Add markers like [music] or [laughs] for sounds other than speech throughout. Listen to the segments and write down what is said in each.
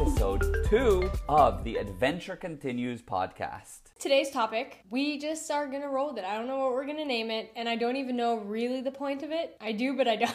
episode two of the Adventure Continues podcast. Today's topic, we just are gonna roll with it. I don't know what we're gonna name it, and I don't even know really the point of it. I do, but I don't.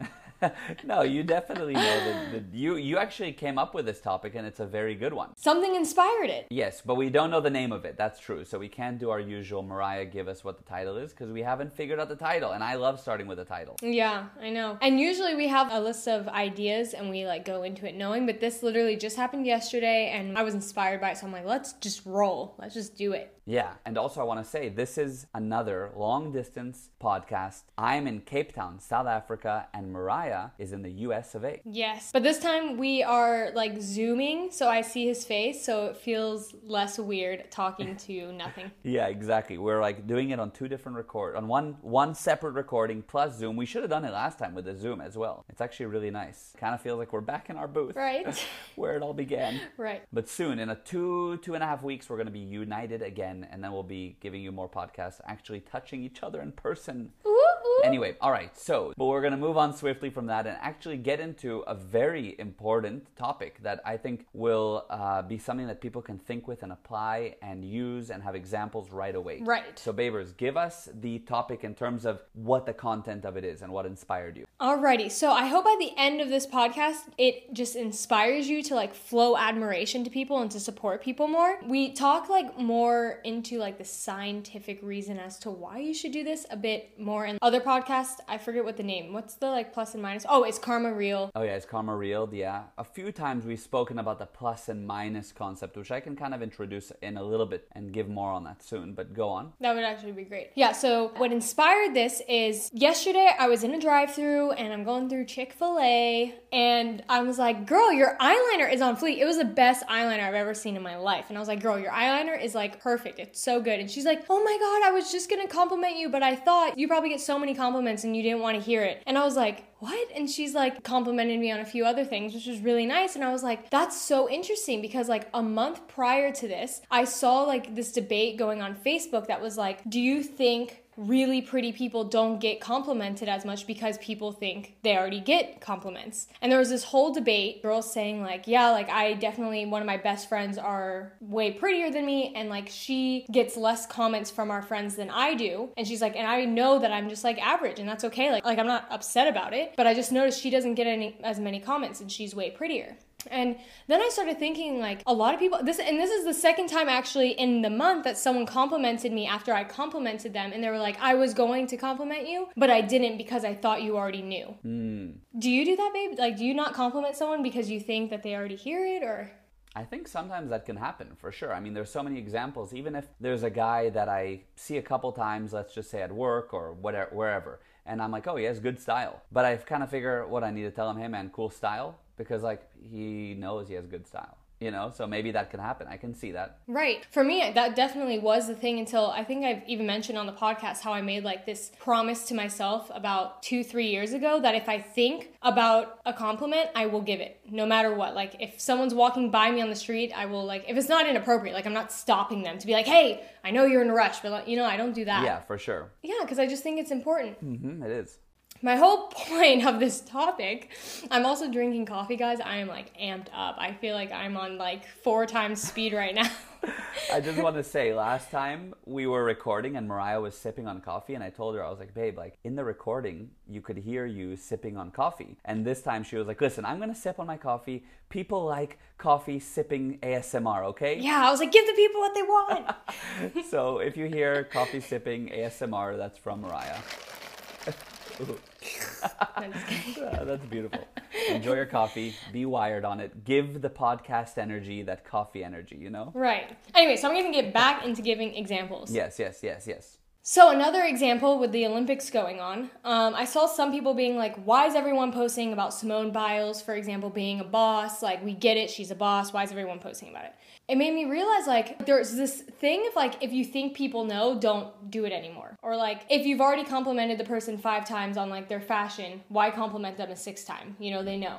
[laughs] [laughs] no, you definitely know that, you you actually came up with this topic, and it's a very good one. Something inspired it. Yes, but we don't know the name of it. That's true. So we can't do our usual Mariah give us what the title is because we haven't figured out the title. And I love starting with a title. Yeah, I know. And usually we have a list of ideas and we like go into it knowing, but this literally just happened yesterday and I was inspired by it. So I'm like, let's just roll. Let's just do it. Yeah, and also I want to say this is another long distance podcast. I'm in Cape Town, South Africa, and Mariah is in the US of A. Yes. But this time we are like zooming, so I see his face, so it feels less weird talking to nothing. [laughs] Yeah, exactly. We're like doing it on two different record on one one separate recording plus Zoom. We should have done it last time with the Zoom as well. It's actually really nice. Kind of feels like we're back in our booth. Right. [laughs] where it all began. Right. But soon, in a two, two and a half weeks, we're gonna be united again and then we'll be giving you more podcasts actually touching each other in person. Ooh. Anyway, all right, so, but we're going to move on swiftly from that and actually get into a very important topic that I think will uh, be something that people can think with and apply and use and have examples right away. Right. So, Babers, give us the topic in terms of what the content of it is and what inspired you. Alrighty, so I hope by the end of this podcast, it just inspires you to like flow admiration to people and to support people more. We talk like more into like the scientific reason as to why you should do this a bit more in other podcasts. I forget what the name. What's the like plus and minus? Oh, it's Karma Real. Oh yeah, it's karma real? Yeah. A few times we've spoken about the plus and minus concept, which I can kind of introduce in a little bit and give more on that soon, but go on. That would actually be great. Yeah, so what inspired this is yesterday I was in a drive through and I'm going through Chick fil A and I was like, girl, your eyeliner is on fleek. It was the best eyeliner I've ever seen in my life. And I was like, girl, your eyeliner is like perfect. It's so good. And she's like, oh my God, I was just gonna compliment you, but I thought you probably get so many compliments and you didn't wanna hear it. And I was like, what? And she's like complimented me on a few other things, which was really nice. And I was like, that's so interesting because like a month prior to this, I saw like this debate going on Facebook that was like, do you think really pretty people don't get complimented as much because people think they already get compliments. And there was this whole debate, girls saying like, yeah, like I definitely one of my best friends are way prettier than me and like she gets less comments from our friends than I do. And she's like, and I know that I'm just like average and that's okay. Like like I'm not upset about it, but I just noticed she doesn't get any as many comments and she's way prettier. And then I started thinking like a lot of people this and this is the second time actually in the month that someone complimented me after I complimented them and they were like I was going to compliment you but I didn't because I thought you already knew. Mm. Do you do that babe? Like do you not compliment someone because you think that they already hear it or I think sometimes that can happen for sure. I mean, there's so many examples. Even if there's a guy that I see a couple times, let's just say at work or whatever, wherever, and I'm like, oh, he has good style. But I kind of figure what I need to tell him, hey man, cool style, because like he knows he has good style. You know, so maybe that can happen. I can see that. Right. For me, that definitely was the thing until I think I've even mentioned on the podcast how I made like this promise to myself about two, three years ago that if I think about a compliment, I will give it no matter what. Like if someone's walking by me on the street, I will like, if it's not inappropriate, like I'm not stopping them to be like, hey, I know you're in a rush, but like, you know, I don't do that. Yeah, for sure. Yeah, because I just think it's important. hmm it is. My whole [laughs] point of this topic, I'm also drinking coffee, guys. I am like amped up. I feel like I'm on like four times speed right now. [laughs] I just want to [laughs] say, last time we were recording and Mariah was sipping on coffee, and I told her, I was like, babe, like in the recording, you could hear you sipping on coffee. And this time she was like, listen, I'm going to sip on my coffee. People like coffee sipping ASMR, okay? yeah, I was like, give the people what they want. so if you hear coffee sipping ASMR, that's from Mariah. Ooh. I'm just kidding. Ah, that's beautiful. [laughs] Enjoy your coffee. Be wired on it. Give the podcast energy, that coffee energy, you know? Right. Anyway, so I'm going to get back into giving examples. Yes, yes, yes, yes. So another example with the Olympics going on, um, I saw some people being like, "Why is everyone posting about Simone Biles, for example, being a boss? Like, we get it, she's a boss. Why is everyone posting about it?" It made me realize like there's this thing of like if you think people know, don't do it anymore. Or like if you've already complimented the person five times on like their fashion, why compliment them a sixth time? You know, they know.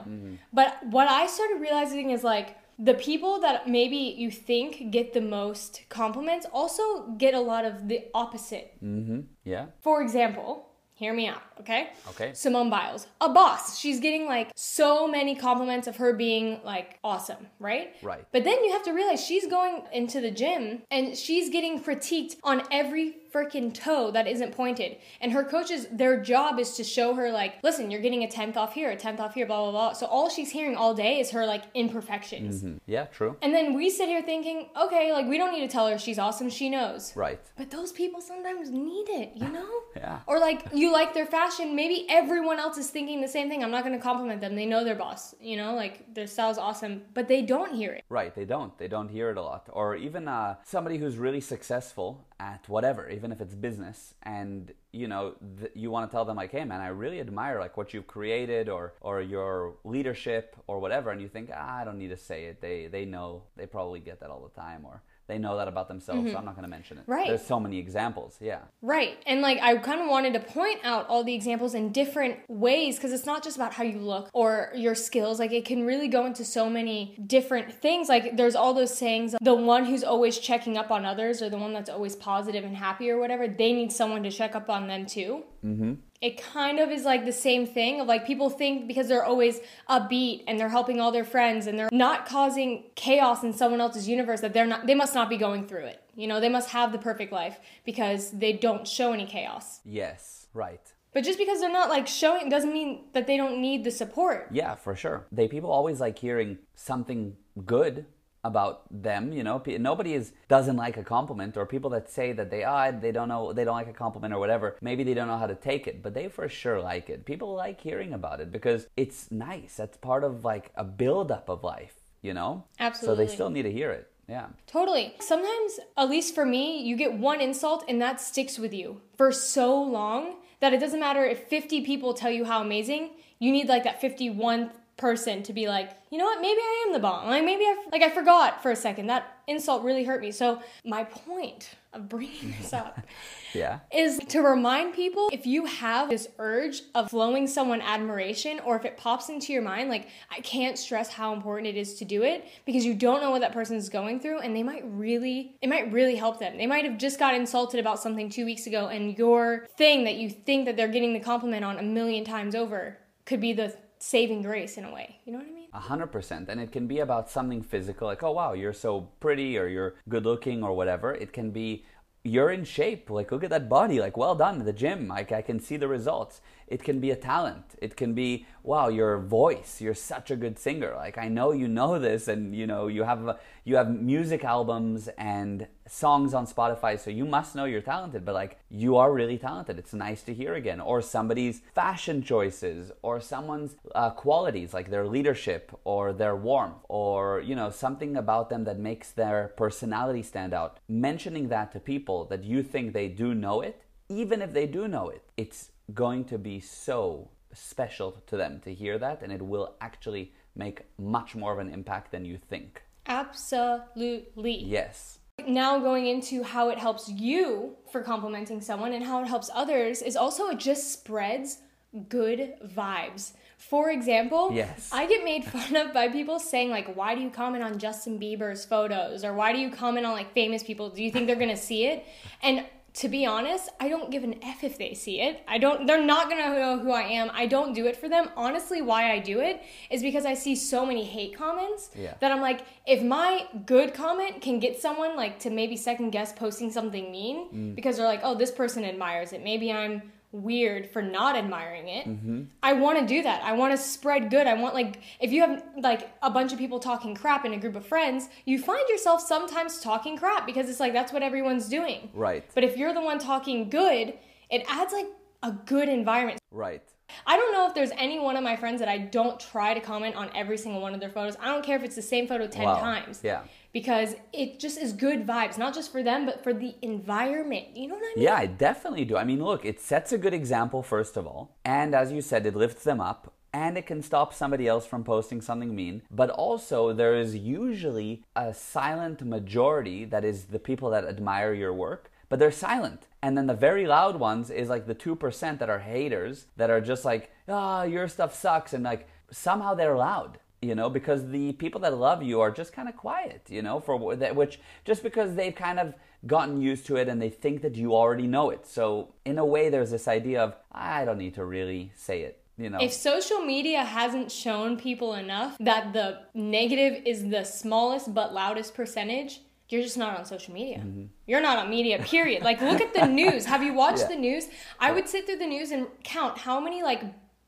But what I started realizing is like the people that maybe you think get the most compliments also get a lot of the opposite Mm-hmm. Yeah. for example, Hear me out, okay? Okay. Simone Biles, a boss. She's getting like so many compliments of her being like awesome, right? Right. But then you have to realize she's going into the gym and she's getting critiqued on every freaking toe that isn't pointed. And her coaches, their job is to show her, like, listen, you're getting a 10th off here, a 10th off here, blah, blah, blah. So all she's hearing all day is her, like, imperfections. Mm, Yeah, true. And then we sit here thinking, okay, like, we don't need to tell her she's awesome. She knows. Right. But those people sometimes need it, you [laughs] know? Yeah. Or like you like their fashion, maybe everyone else is thinking the same thing. I'm not going to compliment them. They know their boss, you know, like their style's awesome, but they don't hear it. Right, they don't. They don't hear it a lot. Or even uh, somebody who's really successful at whatever, even if it's business, and you know th- you want to tell them like, "Hey, man, I really admire like what you've created, or or your leadership, or whatever," and you think, ah, "I don't need to say it. They they know. They probably get that all the time, or they know that about themselves. So I'm not going to mention it." Mm-hmm. Right. There's so many examples. Yeah. Right. And like I kind of wanted to point out all the examples in different ways because it's not just about how you look or your skills. Like it can really go into so many different things. Like there's all those sayings the one who's always checking up on others or the one that's always positive and happy or whatever, they need someone to check up on them too. Mm-hmm. It kind of is like the same thing of like people think because they're always upbeat and they're helping all their friends and they're not causing chaos in someone else's universe that they're not they must not be going through it. You know, they must have the perfect life because they don't show any chaos. Yes. Right. But just because they're not like showing doesn't mean that they don't need the support. Yeah, for sure. They people always like hearing something good about them. You know, nobody is doesn't like a compliment, or people that say that they ah they don't know they don't like a compliment or whatever. Maybe they don't know how to take it, but they for sure like it. People like hearing about it because it's nice. That's part of like a buildup of life. You know, Absolutely. So they still need to hear it. Yeah. Totally. Sometimes, at least for me, you get one insult and that sticks with you for so long that it doesn't matter if 50 people tell you how amazing, you need like that 51th person to be like, you know what, maybe I am the bomb. Like maybe I like I forgot for a second. That insult really hurt me. So my point of bringing this [laughs] up Yeah. is to remind people if you have this urge of flowing someone admiration or if it pops into your mind like i can't stress how important it is to do it because you don't know what that person is going through and they might really it might really help them they might have just got insulted about something two weeks ago and your thing that you think that they're getting the compliment on a million times over could be the saving grace in a way you know what i mean A hundred percent. And it can be about something physical, like, oh wow, you're so pretty or you're good looking or whatever. It can be you're in shape. Like, look at that body. Like, well done at the gym. Like, I can see the results. It can be a talent. It can be, wow, your voice. You're such a good singer. Like, I know you know this, and you know you have you have music albums and songs on Spotify, so you must know you're talented. But like, you are really talented. It's nice to hear again. Or somebody's fashion choices, or someone's uh, qualities, like their leadership, or their warmth, or you know something about them that makes their personality stand out. Mentioning that to people that you think they do know it, even if they do know it, it's going to be so special to them to hear that, and it will actually make much more of an impact than you think. absolutely Yes. now going into how it helps you for complimenting someone and how it helps others is also it just spreads good vibes. For example, Yes. I get made fun of by people saying like, "Why do you comment on Justin Bieber's photos?" or "Why do you comment on like famous people? Do you think they're gonna see it?" And to be honest, I don't give an F if they see it. I don't they're not going to know who I am. I don't do it for them. Honestly, why I do it is because I see so many hate comments Yeah. that I'm like, if my good comment can get someone like to maybe second guess posting something mean Mm. because they're like, "Oh, this person admires it. Maybe I'm weird for not admiring it." Mm-hmm. I want to do that. I want to spread good. I want like if you have like a bunch of people talking crap in a group of friends, you find yourself sometimes talking crap because it's like that's what everyone's doing. Right. But if you're the one talking good, it adds like a good environment. Right. I don't know if there's any one of my friends that I don't try to comment on every single one of their photos. I don't care if it's the same photo 10 Wow. times. Yeah. Because it just is good vibes, not just for them, but for the environment. You know what I mean? Yeah, I definitely do. I mean, look, it sets a good example, first of all. And as you said, it lifts them up. And it can stop somebody else from posting something mean. But also, there is usually a silent majority that is the people that admire your work, but they're silent. And then the very loud ones is like the 2% that are haters, that are just like, ah, your stuff sucks. And like, somehow they're loud. you know, because the people that love you are just kind of quiet, you know, for that, which just because they've kind of gotten used to it and they think that you already know it. So in a way, there's this idea of I don't need to really say it. You know. If social media hasn't shown people enough that the negative is the smallest but loudest percentage, you're just not on social media. Mm-hmm. You're not on media, period. like, look at the [laughs] news. Have you watched yeah. the news? I would sit through the news and count how many, like,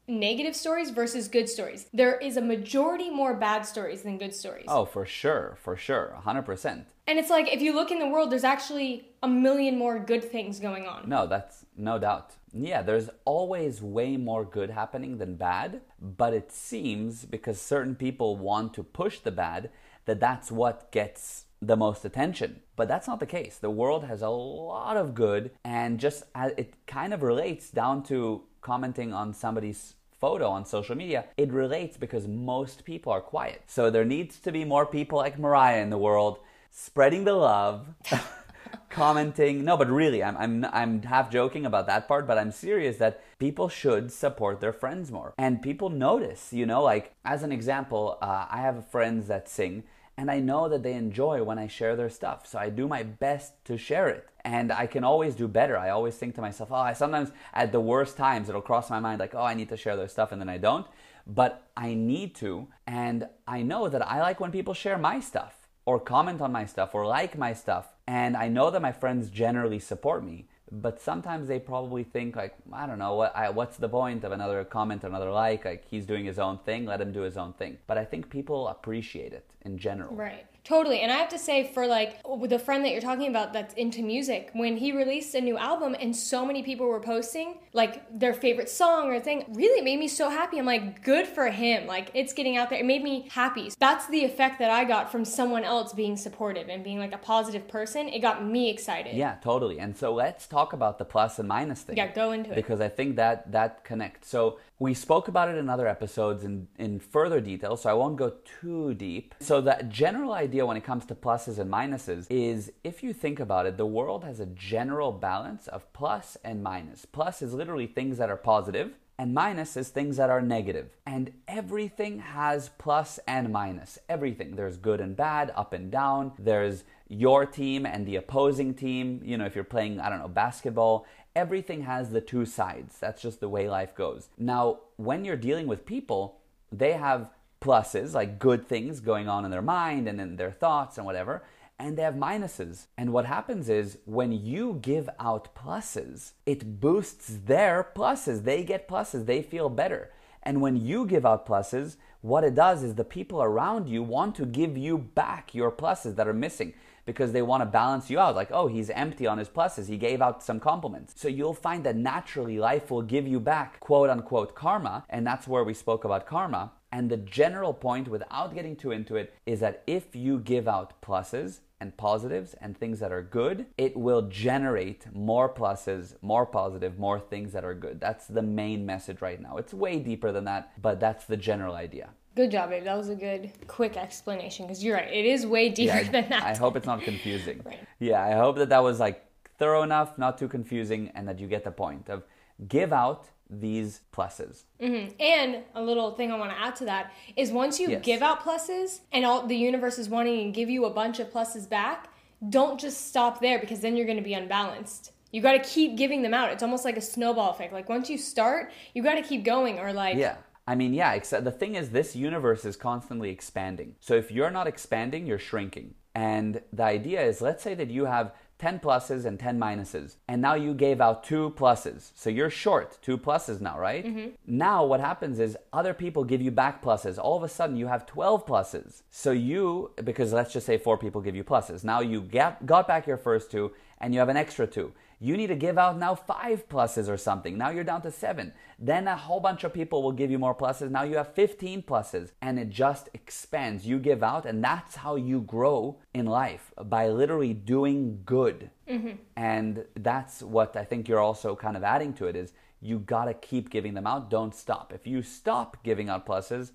negative stories versus good stories. There is a majority more bad stories than good stories. Oh, for sure, for sure, 100%. And it's like if you look in the world, there's actually a million more good things going on. No, that's no doubt. Yeah, there's always way more good happening than bad, but it seems because certain people want to push the bad that that's what gets the most attention. But that's not the case. The world has a lot of good, and just it kind of relates down to commenting on somebody's photo on social media, it relates because most people are quiet. So there needs to be more people like Mariah in the world spreading the love. [laughs] commenting no but really I'm, I'm i'm half joking about that part but i'm serious that people should support their friends more and people notice you know like as an example uh, i have friends that sing and I know that they enjoy when I share their stuff. So I do my best to share it. And I can always do better. I always think to myself, oh, I sometimes at the worst times it'll cross my mind like, oh, I need to share their stuff, and then I don't. But I need to. And I know that I like when people share my stuff or comment on my stuff or like my stuff. And I know that my friends generally support me but sometimes they probably think like I don't know what I, what's the point of another comment, another like, like he's doing his own thing, let him do his own thing. But I think people appreciate it in general. Right. Totally. And I have to say, for like the friend that you're talking about that's into music, when he released a new album and so many people were posting like their favorite song or thing, really made me so happy. I'm like, good for him. Like it's getting out there. It made me happy. That's the effect that I got from someone else being supportive and being like a positive person. It got me excited. Yeah, totally. And so let's talk about the plus and minus thing. Yeah, go into it. Because I think that that connects. So we spoke about it in other episodes in, in further detail, so I won't go too deep. So, the general idea when it comes to pluses and minuses is if you think about it, the world has a general balance of plus and minus. Plus is literally things that are positive, and minus is things that are negative. And everything has plus and minus. Everything. There's good and bad, up and down. There's your team and the opposing team. You know, if you're playing, I don't know, basketball, everything has the two sides. That's just the way life goes. Now, when you're dealing with people, they have pluses, like good things going on in their mind and in their thoughts and whatever, and they have minuses. And what happens is when you give out pluses, it boosts their pluses. They get pluses, they feel better. And when you give out pluses, what it does is the people around you want to give you back your pluses that are missing because they want to balance you out. Like, oh, he's empty on his pluses. He gave out some compliments. So you'll find that naturally life will give you back quote unquote karma. And that's where we spoke about karma. And the general point, without getting too into it, is that if you give out pluses, and positives and things that are good, it will generate more pluses, more positive, more things that are good. That's the main message right now. It's way deeper than that, but that's the general idea. Good job, babe. That was a good, quick explanation because you're right. It is way deeper yeah, [laughs] than that. I hope it's not confusing. [laughs] right. Yeah, I hope that that was like thorough enough, not too confusing, and that you get the point of give out these pluses. Mm-hmm. And a little thing I want to add to that is once you yes. give out pluses and all the universe is wanting to give you a bunch of pluses back, don't just stop there because then you're going to be unbalanced. You got to keep giving them out. It's almost like a snowball effect. Like once you start, you got to keep going or like Yeah I mean, yeah, except the thing is, this universe is constantly expanding. So if you're not expanding, you're shrinking. And the idea is let's say that you have 10 pluses and 10 minuses, and now you gave out two pluses. So you're short two pluses now, right? Mm-hmm. Now what happens is other people give you back pluses. All of a sudden you have 12 pluses. So you, because let's just say four people give you pluses, now you get, got back your first two and you have an extra two you need to give out now five pluses or something. Now you're down to seven. Then a whole bunch of people will give you more pluses. Now you have 15 pluses and it just expands. You give out, and that's how you grow in life by literally doing good. Mm-hmm. And that's what I think you're also kind of adding to it is you gotta keep giving them out. Don't stop. If you stop giving out pluses,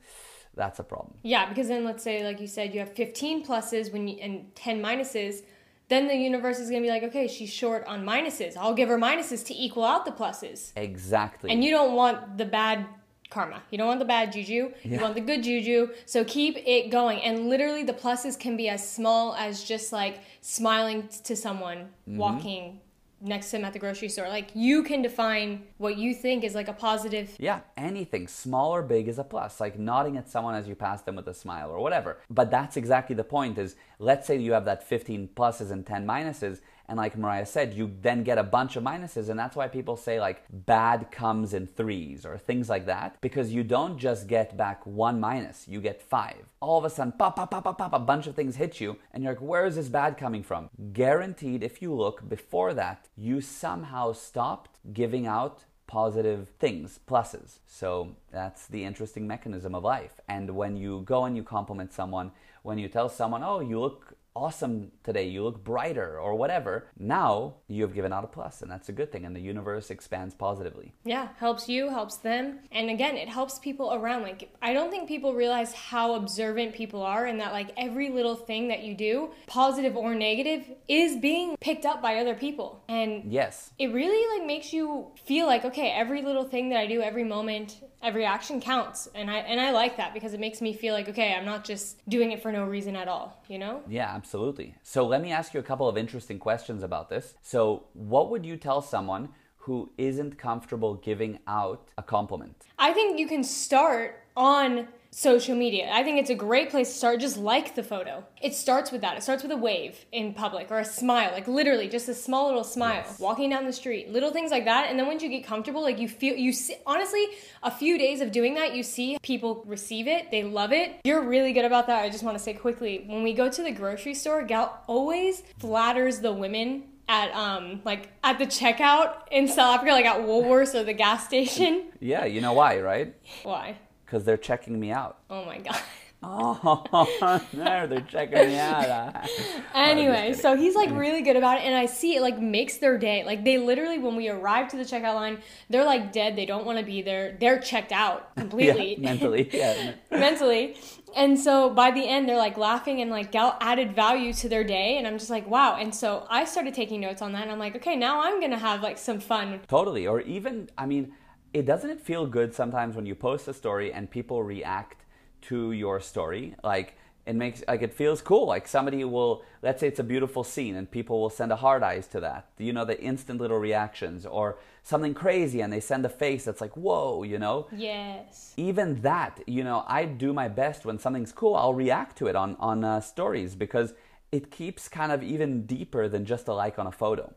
that's a problem. Yeah, because then let's say, like you said, you have 15 pluses when you, and 10 minuses then the universe is going to be like, okay, she's short on minuses. I'll give her minuses to equal out the pluses. Exactly. And you don't want the bad karma. You don't want the bad juju. You want the good juju. So keep it going. And literally, the pluses can be as small as just like smiling to someone mm-hmm. walking next to him at the grocery store. Like you can define what you think is like a positive. Yeah, anything, small or big, is a plus. Like nodding at someone as you pass them with a smile or whatever. But that's exactly the point is let's say you have that 15 pluses and 10 minuses. And like Mariah said, you then get a bunch of minuses. And that's why people say like bad comes in threes or things like that. Because you don't just get back one minus, you get five. All of a sudden, pop, pop, pop, pop, pop, a bunch of things hit you. And you're like, where is this bad coming from? Guaranteed, if you look before that, you somehow stopped giving out positive things, pluses. So that's the interesting mechanism of life. And when you go and you compliment someone, when you tell someone, oh, you look awesome today, you look brighter, or whatever, now you have given out a plus, and that's a good thing. And the universe expands positively. Yeah, helps you, helps them. And again, it helps people around. Like, I don't think people realize how observant people are, and that, like, every little thing that you do, positive or negative, is being picked up by other people. And Yes. it really like makes you feel like okay every little thing that i do every moment every action counts and i and i like that because it makes me feel like okay i'm not just doing it for no reason at all you know Yeah, absolutely. So let me ask you a couple of interesting questions about this. So, what would you tell someone who isn't comfortable giving out a compliment? i think you can start on social media. I think it's a great place to start. Just like the photo. It starts with that. It starts with a wave in public or a smile like literally just a small little smile Yes. walking down the street little things like that. And then once you get comfortable like you feel you see honestly a few days of doing that you see people receive it. They love it. You're really good about that. I just want to say quickly when we go to the grocery store gal always flatters the women at um like at the checkout in south africa like at woolworths or the gas station. Yeah, you know why, right? why Because they're checking me out. oh my god Oh, [laughs] there, they're checking me out. [laughs] Anyway, so he's like really good about it, and I see it like makes their day. Like they literally, when we arrive to the checkout line, they're like dead. They don't want to be there. They're checked out [laughs] completely yeah, mentally. Yeah. mentally. And so by the end, they're like laughing and like added value to their day. And I'm just like, wow. And so I started taking notes on that. And I'm like, okay, now I'm to have like some fun. Totally. Or even, I mean, it doesn't it feel good sometimes when you post a story and people react to your story? Like it makes like it feels cool. Like somebody will, let's say it's a beautiful scene and people will send a hard eyes to that. You know, the instant little reactions or something crazy and they send a face that's like, whoa, you know? Yes. even that, you know, I do my best when something's cool. I'll react to it on on uh, stories because it keeps kind of even deeper than just a like on a photo.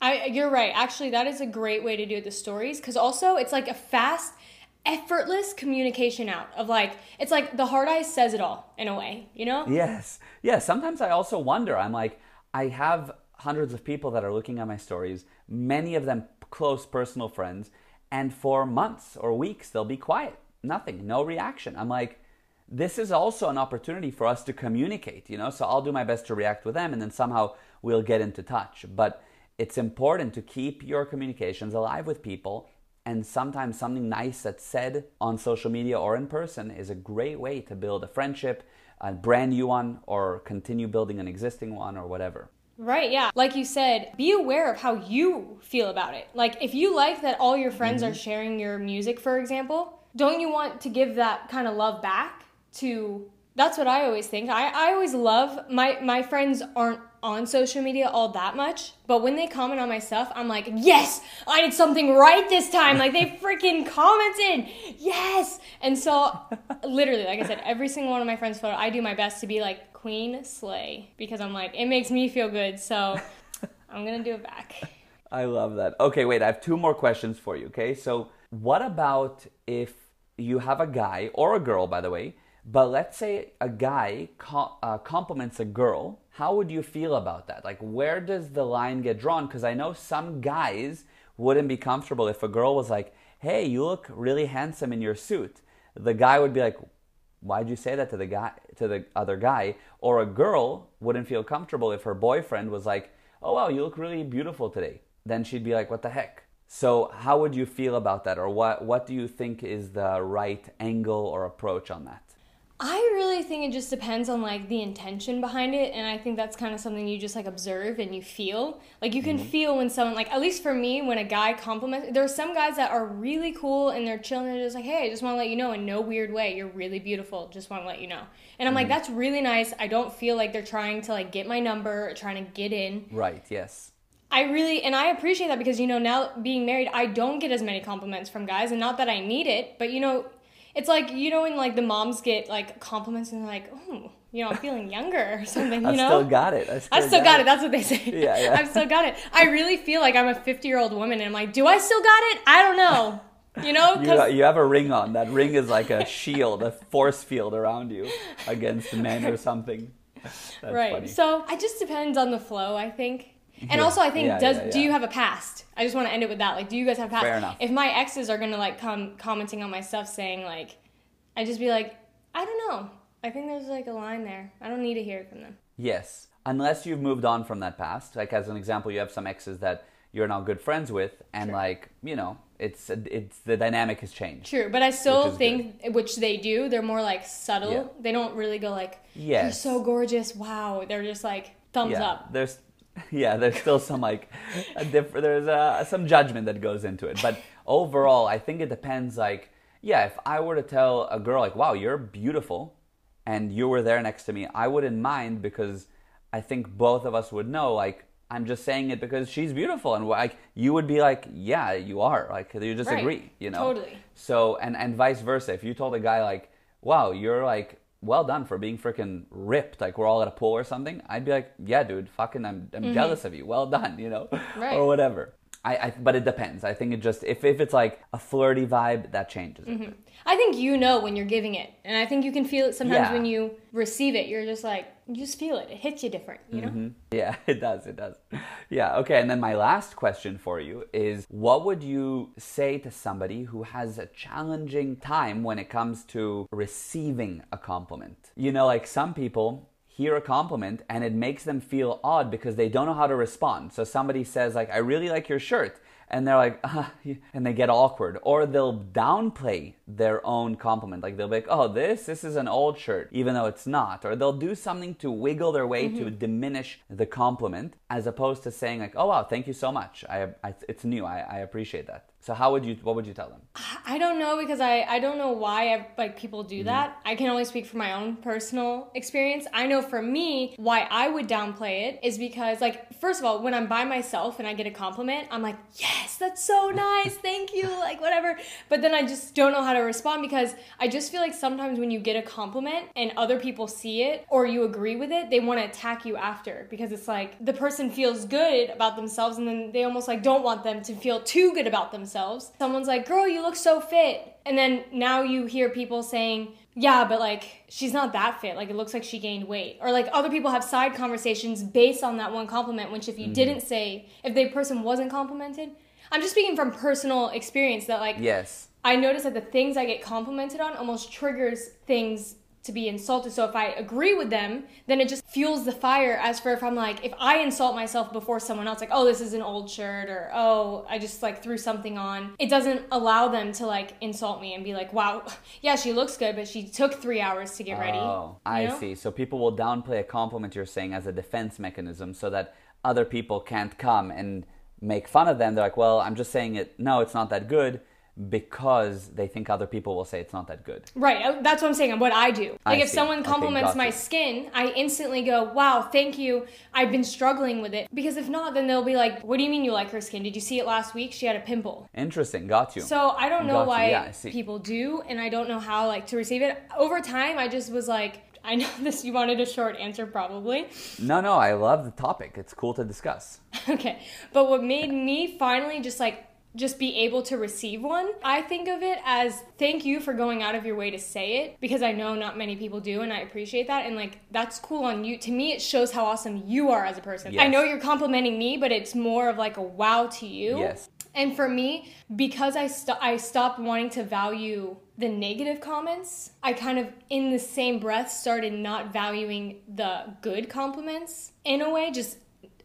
I, you're right. Actually, that is a great way to do the stories because also it's like a fast, effortless communication out of like, it's like the hard eye says it all in a way, you know? Yes, yeah. Sometimes I also wonder. I'm like, I have hundreds of people that are looking at my stories. Many of them close personal friends, and for months or weeks they'll be quiet, nothing, no reaction. I'm like. This is also an opportunity for us to communicate, you know. So I'll do my best to react with them, and then somehow we'll get into touch. But it's important to keep your communications alive with people and sometimes something nice that's said on social media or in person is a great way to build a friendship a brand new one or continue building an existing one or whatever Right, yeah. Like you said, be aware of how you feel about it. Like, if you like that all your friends are mm-hmm. sharing your music, for example, don't you want to give that kind of love back to. That's what I always think. I, I always love my my friends aren't on social media all that much, but when they comment on my stuff, I'm like, yes, I did something right this time. Like they [laughs] freaking commented, yes. And so, literally, like I said, every single one of my friends' photo, I do my best to be like Queen Slay because I'm like, it makes me feel good. So [laughs] I'm gonna do it back. i love that okay wait i have two more questions for you okay so what about if you have a guy or a girl by the way but let's say a guy co- uh, compliments a girl. How would you feel about that? Like where does the line get drawn? Because i know some guys wouldn't be comfortable if a girl was like hey you look really handsome in your suit. The guy would be like why'd you say that to the guy to the other guy? Or a girl wouldn't feel comfortable if her boyfriend was like oh wow you look really beautiful today. Then she'd be like what the heck? So how would you feel about that? Or what what do you think is the right angle or approach on that I really think it just depends on like the intention behind it, and I think that's kind of something you just like observe and you feel. Like you can Mm-hmm. feel when someone like at least for me when a guy compliments. There are some guys that are really cool and they're chilling. And they're just like, hey, I just want to let you know in no weird way, you're really beautiful. Just want to let you know. And I'm Mm-hmm. like, that's really nice. I don't feel like they're trying to like get my number or trying to get in. Right. Yes. I really and I appreciate that because you know now being married, I don't get as many compliments from guys, and not that I need it, but you know, it's like you know when like the moms get like compliments and like, oh, you know, I'm feeling younger or [laughs] something. You know? I know, still got it. I still, I still got it. That's what they say. Yeah, yeah. [laughs] I've still got it. I really feel like I'm a 50 year old woman, and I'm like, do I still got it? I don't know. You know, [laughs] You, you have a ring on. That ring is like a shield, a force field around you against men or something. That's right. funny. So it just depends on the flow, I think. Mm-hmm. And Yeah. also, I think Yeah, does yeah, do you have a past? I just want to end it with that. Like, do you guys have a past? Fair enough. If my exes are gonna like come commenting on my stuff, saying like, I just be like, I don't know. I think there's like a line there. I don't need to hear it from them. Yes, unless you've moved on from that past. Like as an example, you have some exes that you're now good friends with, and Sure. like you know, it's it's the dynamic has changed. True, but I still is think, which they do, they're more like subtle. They don't really go like, Yes. "You're so gorgeous, wow." They're just like thumbs yeah, up. there's [laughs] yeah, there's still some like a diff- there's uh, some judgment that goes into it, but overall, I think it depends. Like, yeah, if I were to tell a girl like, "Wow, you're beautiful," and you were there next to me, I wouldn't mind because I think both of us would know like. I'm just saying it because she's beautiful, and like you would be like, yeah, you are. Like you just Right. agree, you know. Totally. So and and vice versa. If you told a guy like, "Wow, you're like well done for being freaking ripped," like we're all at a pool or something, I'd be like, "Yeah, dude, fucking, I'm I'm jealous of you. Well done," you know, Mm-hmm. Right. [laughs] or whatever. I, I but it depends. I think it just if if it's like a flirty vibe, that changes. Mm-hmm. I think you know when you're giving it, and I think you can feel it sometimes Yeah. when you receive it. You're just like, you just feel it. It hits you different, you know. Mhm. [laughs] Yeah, it does. It does. Yeah. Okay. And then my last question for you is what would you say to somebody who has a challenging time when it comes to receiving a compliment? You know, like some people hear a compliment and it makes them feel odd because they don't know how to respond. So somebody says like, "I really like your shirt." And they're like, uh, [laughs] and they get awkward, or they'll downplay their own compliment. Like they'll be like, "Oh, this, this is an old shirt," even though it's not. Or they'll do something to wiggle their way to diminish the compliment, as opposed to saying like, "Oh wow, thank you so much. I, I it's new. I, I appreciate that." So how would you? What would you tell them? I don't know because I, I don't know why I, like people Mm-hmm. do that. I can only speak from my own personal experience. I know for me why I would downplay it is because like first of all when I'm by myself and I get a compliment I'm like yes that's so [laughs] nice thank you like whatever but then I just don't know how to respond because I just feel like sometimes when you get a compliment and other people see it or you agree with it they want to attack you after because it's like the person feels good about themselves and then they almost like don't want them to feel too good about themselves. Someone's like, "Girl, you look so fit." And then now you hear people saying, "Yeah, but like she's not that fit. Like it looks like she gained weight." Or like other people have side conversations based on that one compliment which if you mm-hmm. didn't say if the person wasn't complimented, I'm just speaking from personal experience that like Yes. I notice that the things I get complimented on almost triggers things to be insulted. So if I agree with them, then it just fuels the fire. As for if I'm like, if I insult myself before someone else, like, oh, this is an old shirt, or oh, I just like threw something on, it doesn't allow them to like insult me and be like, wow, [laughs] yeah, she looks good, but she took three hours to get ready. Oh, I know? see. So people will downplay a compliment you're saying as a defense mechanism so that other people can't come and make fun of them. They're like, well, I'm just saying it. No, it's not that good because they think other people will say it's not that good. Right, uh, that's what I'm saying. What I do, I like if see. someone Okay, compliments my skin, I instantly go, "Wow, thank you. I've been struggling with it." Because if not, then they'll be like, "What do you mean you like her skin? Did you see it last week? She had a pimple." Interesting. Got you. So I don't know why Yeah, people do, and I don't know how like to receive it. Over time, I just was like, I know [laughs] this. You wanted a short answer, probably. no, no, I love the topic. It's cool to discuss. [laughs] okay, but what made me finally just like just be able to receive one. I think of it as thank you for going out of your way to say it because i know not many people do and i appreciate that and like that's cool on you. To me it shows how awesome you are as a person. I know you're complimenting me but it's more of like a wow to you. Yes. and for me, because I st- I stopped wanting to value the negative comments, I kind of in the same breath started not valuing the good compliments. In a way, just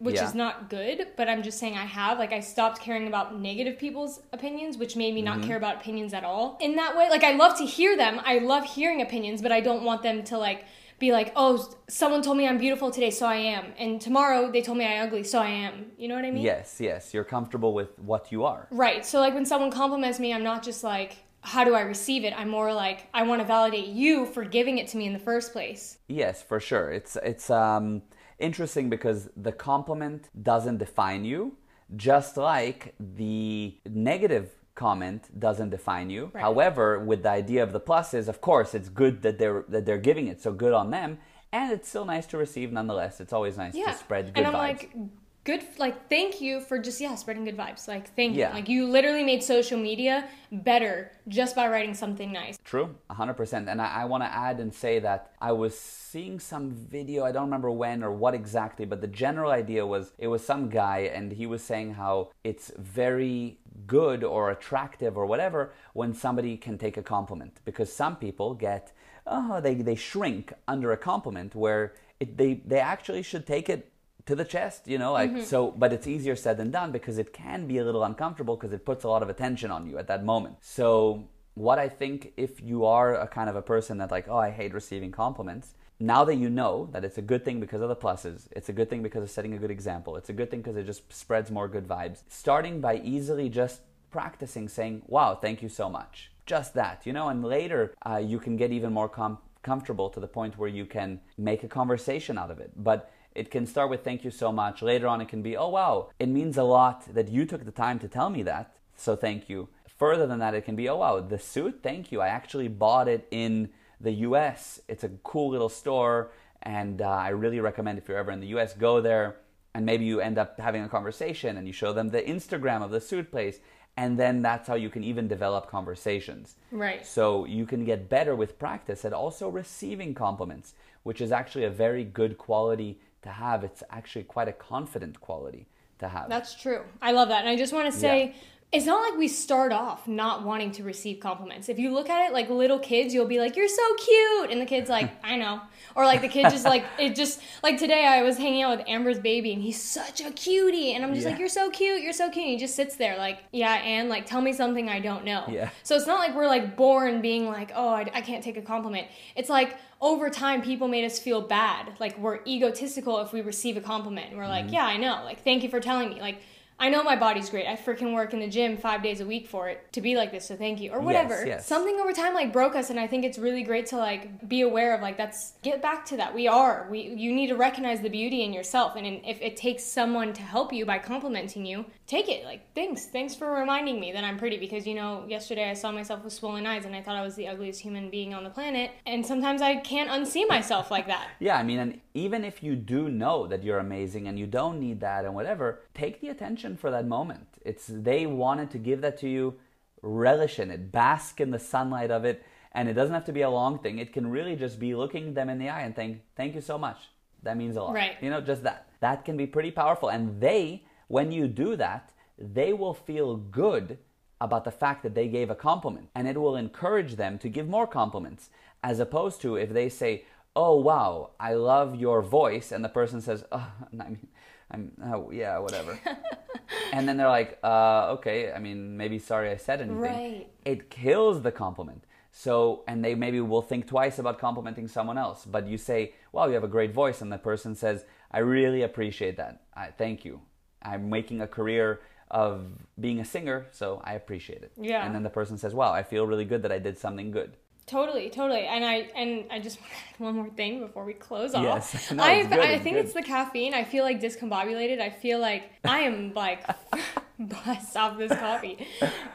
which Yeah. is not good, but I'm just saying I have. Like, I stopped caring about negative people's opinions, which made me not Mm-hmm. care about opinions at all. In that way, like, I love to hear them. I love hearing opinions, but I don't want them to, like, be like, oh, someone told me I'm beautiful today, so I am. And tomorrow they told me I'm ugly, so I am. You know what I mean? Yes, yes. You're comfortable with what you are. Right. So like when someone compliments me, I'm not just like, how do I receive it? I'm more like, I want to validate you for giving it to me in the first place. Yes, for sure. It's it's um, interesting because the compliment doesn't define you, just like the negative comment doesn't define you. Right. However, with the idea of the pluses, of course, it's good that they're that they're giving it. So good on them, and it's still nice to receive nonetheless. It's always nice Yeah. to spread good and I'm vibes. like, good, like, thank you for just, yeah, spreading good vibes. Like, thank Yeah. you. Like, you literally made social media better just by writing something nice. True, 100%. And I, I want to add and say that I was seeing some video, I don't remember when or what exactly, but the general idea was it was some guy and he was saying how it's very good or attractive or whatever when somebody can take a compliment. Because some people get, oh, they, they shrink under a compliment where it, they, they actually should take it to the chest, you know, like so. But it's easier said than done because it can be a little uncomfortable because it puts a lot of attention on you at that moment. So, what I think if you are a kind of a person that like, oh, I hate receiving compliments. Now that you know that it's a good thing because of the pluses, it's a good thing because of setting a good example, it's a good thing because it just spreads more good vibes. Starting by easily just practicing saying, wow, thank you so much. Just that, you know, and later uh, you can get even more com- comfortable to the point where you can make a conversation out of it. But it can start with thank you so much. Later on, it can be, oh wow, it means a lot that you took the time to tell me that. So thank you. Further than that, it can be, oh wow, the suit, thank you. I actually bought it in the US. It's a cool little store, and uh, I really recommend if you're ever in the US, go there. And maybe you end up having a conversation and you show them the Instagram of the suit place. And then that's how you can even develop conversations. Right. So you can get better with practice at also receiving compliments, which is actually a very good quality to have. It's actually quite a confident quality to have. That's true. I love that. And I just want to say, it's not like we start off not wanting to receive compliments. If you look at it like little kids, you'll be like, "You're so cute," and the kid's like, [laughs] "I know," or like the kid just like it just like today I was hanging out with Amber's baby and he's such a cutie, and I'm just Yeah. like, "You're so cute, you're so cute." And he just sits there like, "Yeah," and like, tell me something I don't know. Yeah. So it's not like we're like born being like, "Oh, I, I can't take a compliment." It's like over time people made us feel bad, like we're egotistical if we receive a compliment. And we're like, Mm-hmm. "Yeah, I know. Like, thank you for telling me." Like. I know my body's great. I freaking work in the gym five days a week for it to be like this. So thank you, or whatever. yes. Something over time like broke us, and I think it's really great to like be aware of like that's get back to that. We are. We you need to recognize the beauty in yourself, and in, if it takes someone to help you by complimenting you, take it. Like thanks, thanks for reminding me that I'm pretty because you know yesterday I saw myself with swollen eyes and I thought I was the ugliest human being on the planet, and sometimes I can't unsee myself like that. [laughs] Yeah, I mean, and even if you do know that you're amazing and you don't need that and whatever, take the attention for that moment. It's they wanted to give that to you, relish in it, bask in the sunlight of it, and it doesn't have to be a long thing. It can really just be looking them in the eye and saying, "Thank you so much." That means a lot. Right. You know, just that. That can be pretty powerful, and they, when you do that, they will feel good about the fact that they gave a compliment and it will encourage them to give more compliments as opposed to if they say oh wow i love your voice and the person says oh, [laughs] i mean i'm oh, yeah whatever [laughs] [laughs] and then they're like uh, okay i mean maybe sorry i said anything. Right. it kills the compliment. So and they maybe will think twice about complimenting someone else. But you say wow you have a great voice and the person says i really appreciate that. I, thank you. I'm making a career of being a singer so i appreciate it. Yeah. and then the person says wow i feel really good that i did something good Totally, totally. And I and I just [laughs] want to add one more thing before we close off. Yes. [laughs] No, I I think good. it's the caffeine. I feel like discombobulated. I feel like I am like [laughs] blessed off this coffee.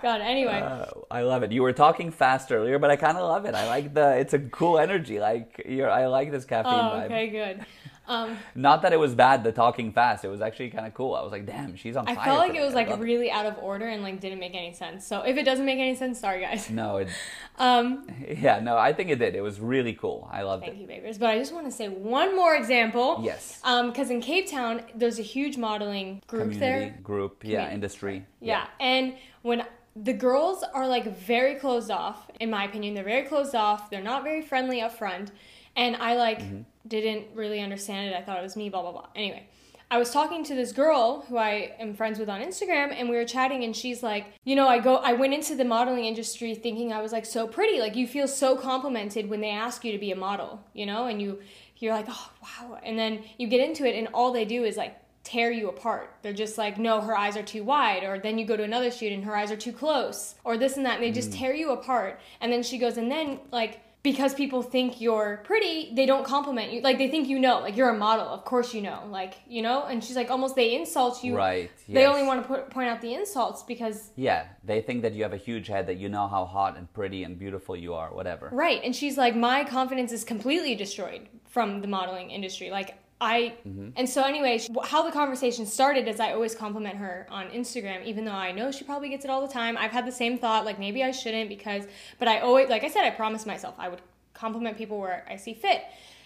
God. Anyway, Uh, I love it. You were talking fast earlier, but I kind of love it. I like the. It's a cool energy. Like you're. I like this caffeine oh, vibe. okay, good. Um, Not that it was bad. The talking fast. It was actually kind of cool. I was like, damn, she's on I fire. I felt like today. it was like really out of order and like didn't make any sense. So if it doesn't make any sense, sorry guys. No, it, [laughs] Um, [laughs] yeah, no, I think it did. It was really cool. I loved thank it. Thank you, babies. But I just want to say one more example. Yes. Um, because in Cape Town, there's a huge modeling group Community, there. group, yeah, Community. industry. Yeah. And when the girls are like very closed off, in my opinion, they're very closed off. They're not very friendly up front. And I like Mm-hmm. didn't really understand it. I thought it was me, blah, blah, blah. Anyway, I was talking to this girl who I am friends with on Instagram, and we were chatting, and she's like, you know, I go, I went into the modeling industry thinking I was like so pretty. Like you feel so complimented when they ask you to be a model, you know, and you you're like, oh wow, and then you get into it, and all they do is like tear you apart. They're just like, no, her eyes are too wide, or then you go to another shoot and her eyes are too close, or this and that, and they just tear you apart. And then she goes, and then like because people think you're pretty, they don't compliment you. Like they think you know, like you're a model. Of course you know, like you know. And she's like, almost they insult you. Right. They yes. only want to put, point out the insults because Yeah, they think that you have a huge head, that you know how hot and pretty and beautiful you are, whatever. Right. And she's like, my confidence is completely destroyed from the modeling industry. Like, I, and so, anyways, how the conversation started is I always compliment her on Instagram, even though I know she probably gets it all the time. I've had the same thought, like, maybe I shouldn't because, but I always, like I said, I promised myself I would compliment people where I see fit.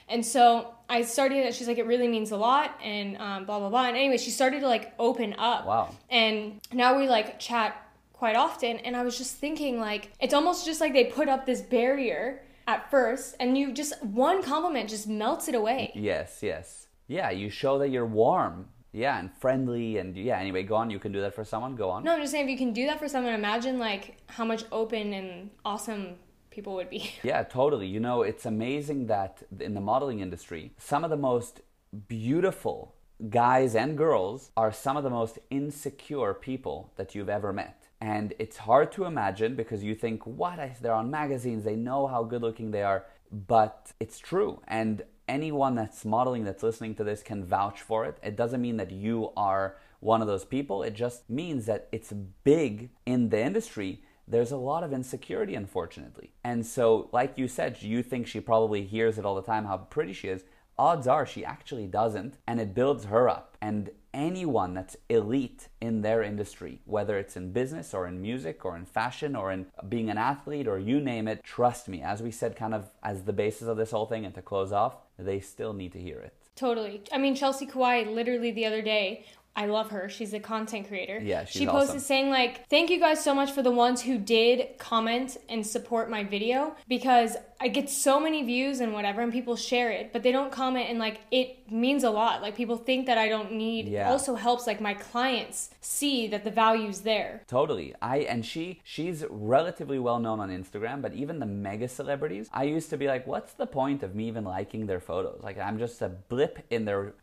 And so I started. She's like, it really means a lot, and um, blah blah blah. And anyway, she started to like open up. Wow. And now we like chat quite often. And I was just thinking, like, it's almost just like they put up this barrier at first, and you just one compliment just melts it away. Yes, yes. Yeah, you show that you're warm. Yeah, and friendly and yeah, anyway, go on. You can do that for someone. Go on. No, I'm just saying, if you can do that for someone, imagine like how much open and awesome people would be. [laughs] Yeah, totally. You know, it's amazing that in the modeling industry, some of the most beautiful guys and girls are some of the most insecure people that you've ever met. And it's hard to imagine because you think, what? They're on magazines, they know how good looking they are. But it's true. And anyone that's modeling that's listening to this can vouch for it. It doesn't mean that you are one of those people, it just means that it's big in the industry there's a lot of insecurity, unfortunately. And so, like you said, you think she probably hears it all the time how pretty she is. Odds are she actually doesn't, and it builds her up. And anyone that's elite in their industry, whether it's in business or in music or in fashion or in being an athlete or you name it, trust me, as we said, kind of as the basis of this whole thing, and to close off, they still need to hear it. Totally. I mean, Chelsea Kawhi literally the other day. I love her. She's a content creator. Yeah, she's she posted awesome. saying like, "Thank you guys so much for the ones who did comment and support my video because I get so many views and whatever, and people share it, but they don't comment and like it means a lot. Like people think that I don't need. Yeah. Also helps like my clients see that the value's there. Totally. I and she she's relatively well known on Instagram, but even the mega celebrities, I used to be like, what's the point of me even liking their photos? Like I'm just a blip in their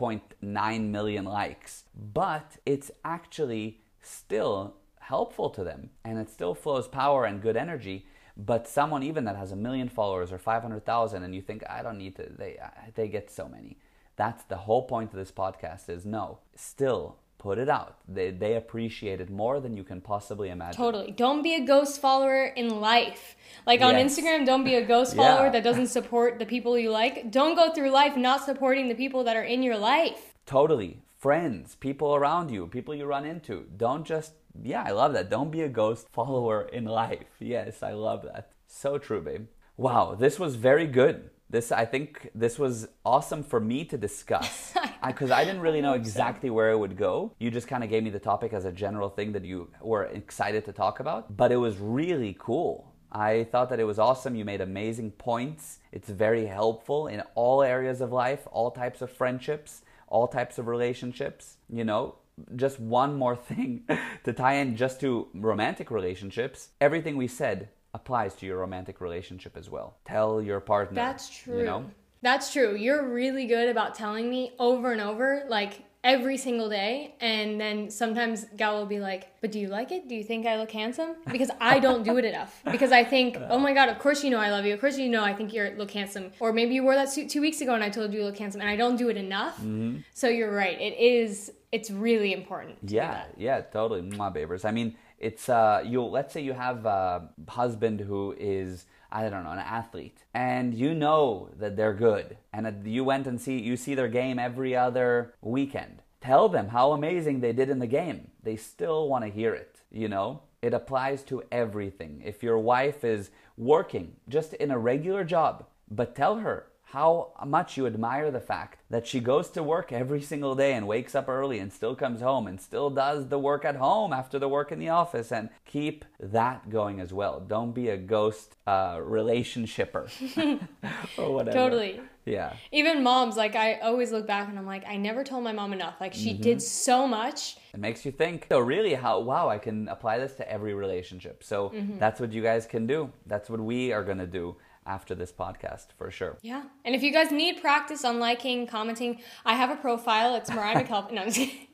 1.9 million likes. But it's actually still helpful to them and it still flows power and good energy. But someone even that has a million followers or 500,000 and you think I don't need to they they get so many. That's the whole point of this podcast is no, still put it out. They, they appreciate it more than you can possibly imagine. Totally. Don't be a ghost follower in life. Like on Yes. Instagram, don't be a ghost [laughs] Yeah. follower that doesn't support the people you like. Don't go through life not supporting the people that are in your life. Totally. Friends, people around you, people you run into. Don't just, yeah, I love that. Don't be a ghost [laughs] follower in life. Yes, I love that. So true, babe. Wow, this was very good. This, I think, this was awesome for me to discuss [laughs] because I, didn't really know exactly where it would go. You just kind of gave me the topic as a general thing that you were excited to talk about, but it was really cool. I thought that it was awesome. You made amazing points. It's very helpful in all areas of life, all types of friendships, all types of relationships. You know, just one more [laughs] thing to tie in just to romantic relationships. Everything we said applies to your romantic relationship as well. Tell your partner. That's true. You know? That's true. You're really good about telling me over and over, like every single day. And then sometimes Gal will be like, But do you like it? Do you think I look handsome? Because I don't do it enough. [laughs] Because I think, Oh my God, of course you know I love you. Of course you know I think you look handsome. Or maybe you wore that suit two weeks ago and I told you you look handsome. And I don't do it enough. Mm-hmm. So you're right. It is, it's really important. Yeah, yeah, totally. My babers. I mean, it's uh, you. Let's say you have a husband who is I don't know an athlete, and you know that they're good, and you went and see you see their game every other weekend. Tell them how amazing they did in the game. They still want to hear it. You know, it applies to everything. If your wife is working just in a regular job, but tell her how much you admire the fact that she goes to work every single day and wakes up early and still comes home and still does the work at home after the work in the office and keep that going as well. Don't be a ghost uh, relationshipper [laughs] or whatever. Totally. Yeah. Even moms, like I always look back and I'm like, I never told my mom enough. Like she did so much. It makes you think. So really, how wow, I can apply this to every relationship. So that's what you guys can do. That's what we are gonna do after this podcast for sure. Yeah. And if you guys need practice on liking, commenting, I have a profile. It's Mariah McKelp. No, I'm just kidding. [laughs]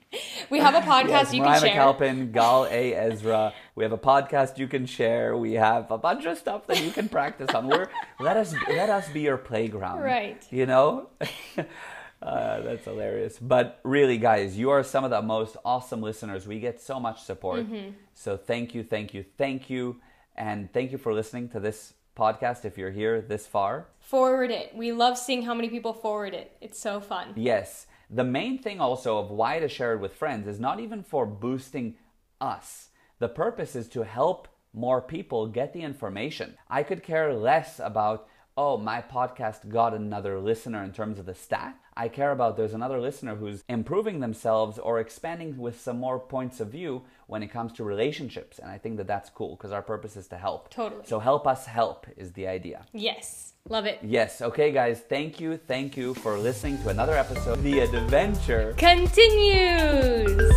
We have a podcast Yes, you Mariah can share. Mariah McAlpin, Gal A. Ezra. We have a podcast you can share. We have a bunch of stuff that you can practice on. We're let us let us be your playground. Right. You know? [laughs] Uh, that's hilarious. But really, guys, you are some of the most awesome listeners. We get so much support. Mm-hmm. So thank you, thank you, thank you. And thank you for listening to this podcast if you're here this far. Forward it. We love seeing how many people forward it. It's so fun. Yes. The main thing also of why to share it with friends is not even for boosting us. The purpose is to help more people get the information. I could care less about, oh, my podcast got another listener in terms of the stat. I care about there's another listener who's improving themselves or expanding with some more points of view when it comes to relationships. And I think that that's cool because our purpose is to help. Totally. So help us help is the idea. Yes. Love it. Yes. Okay, guys. Thank you. Thank you for listening to another episode. The adventure. Continues.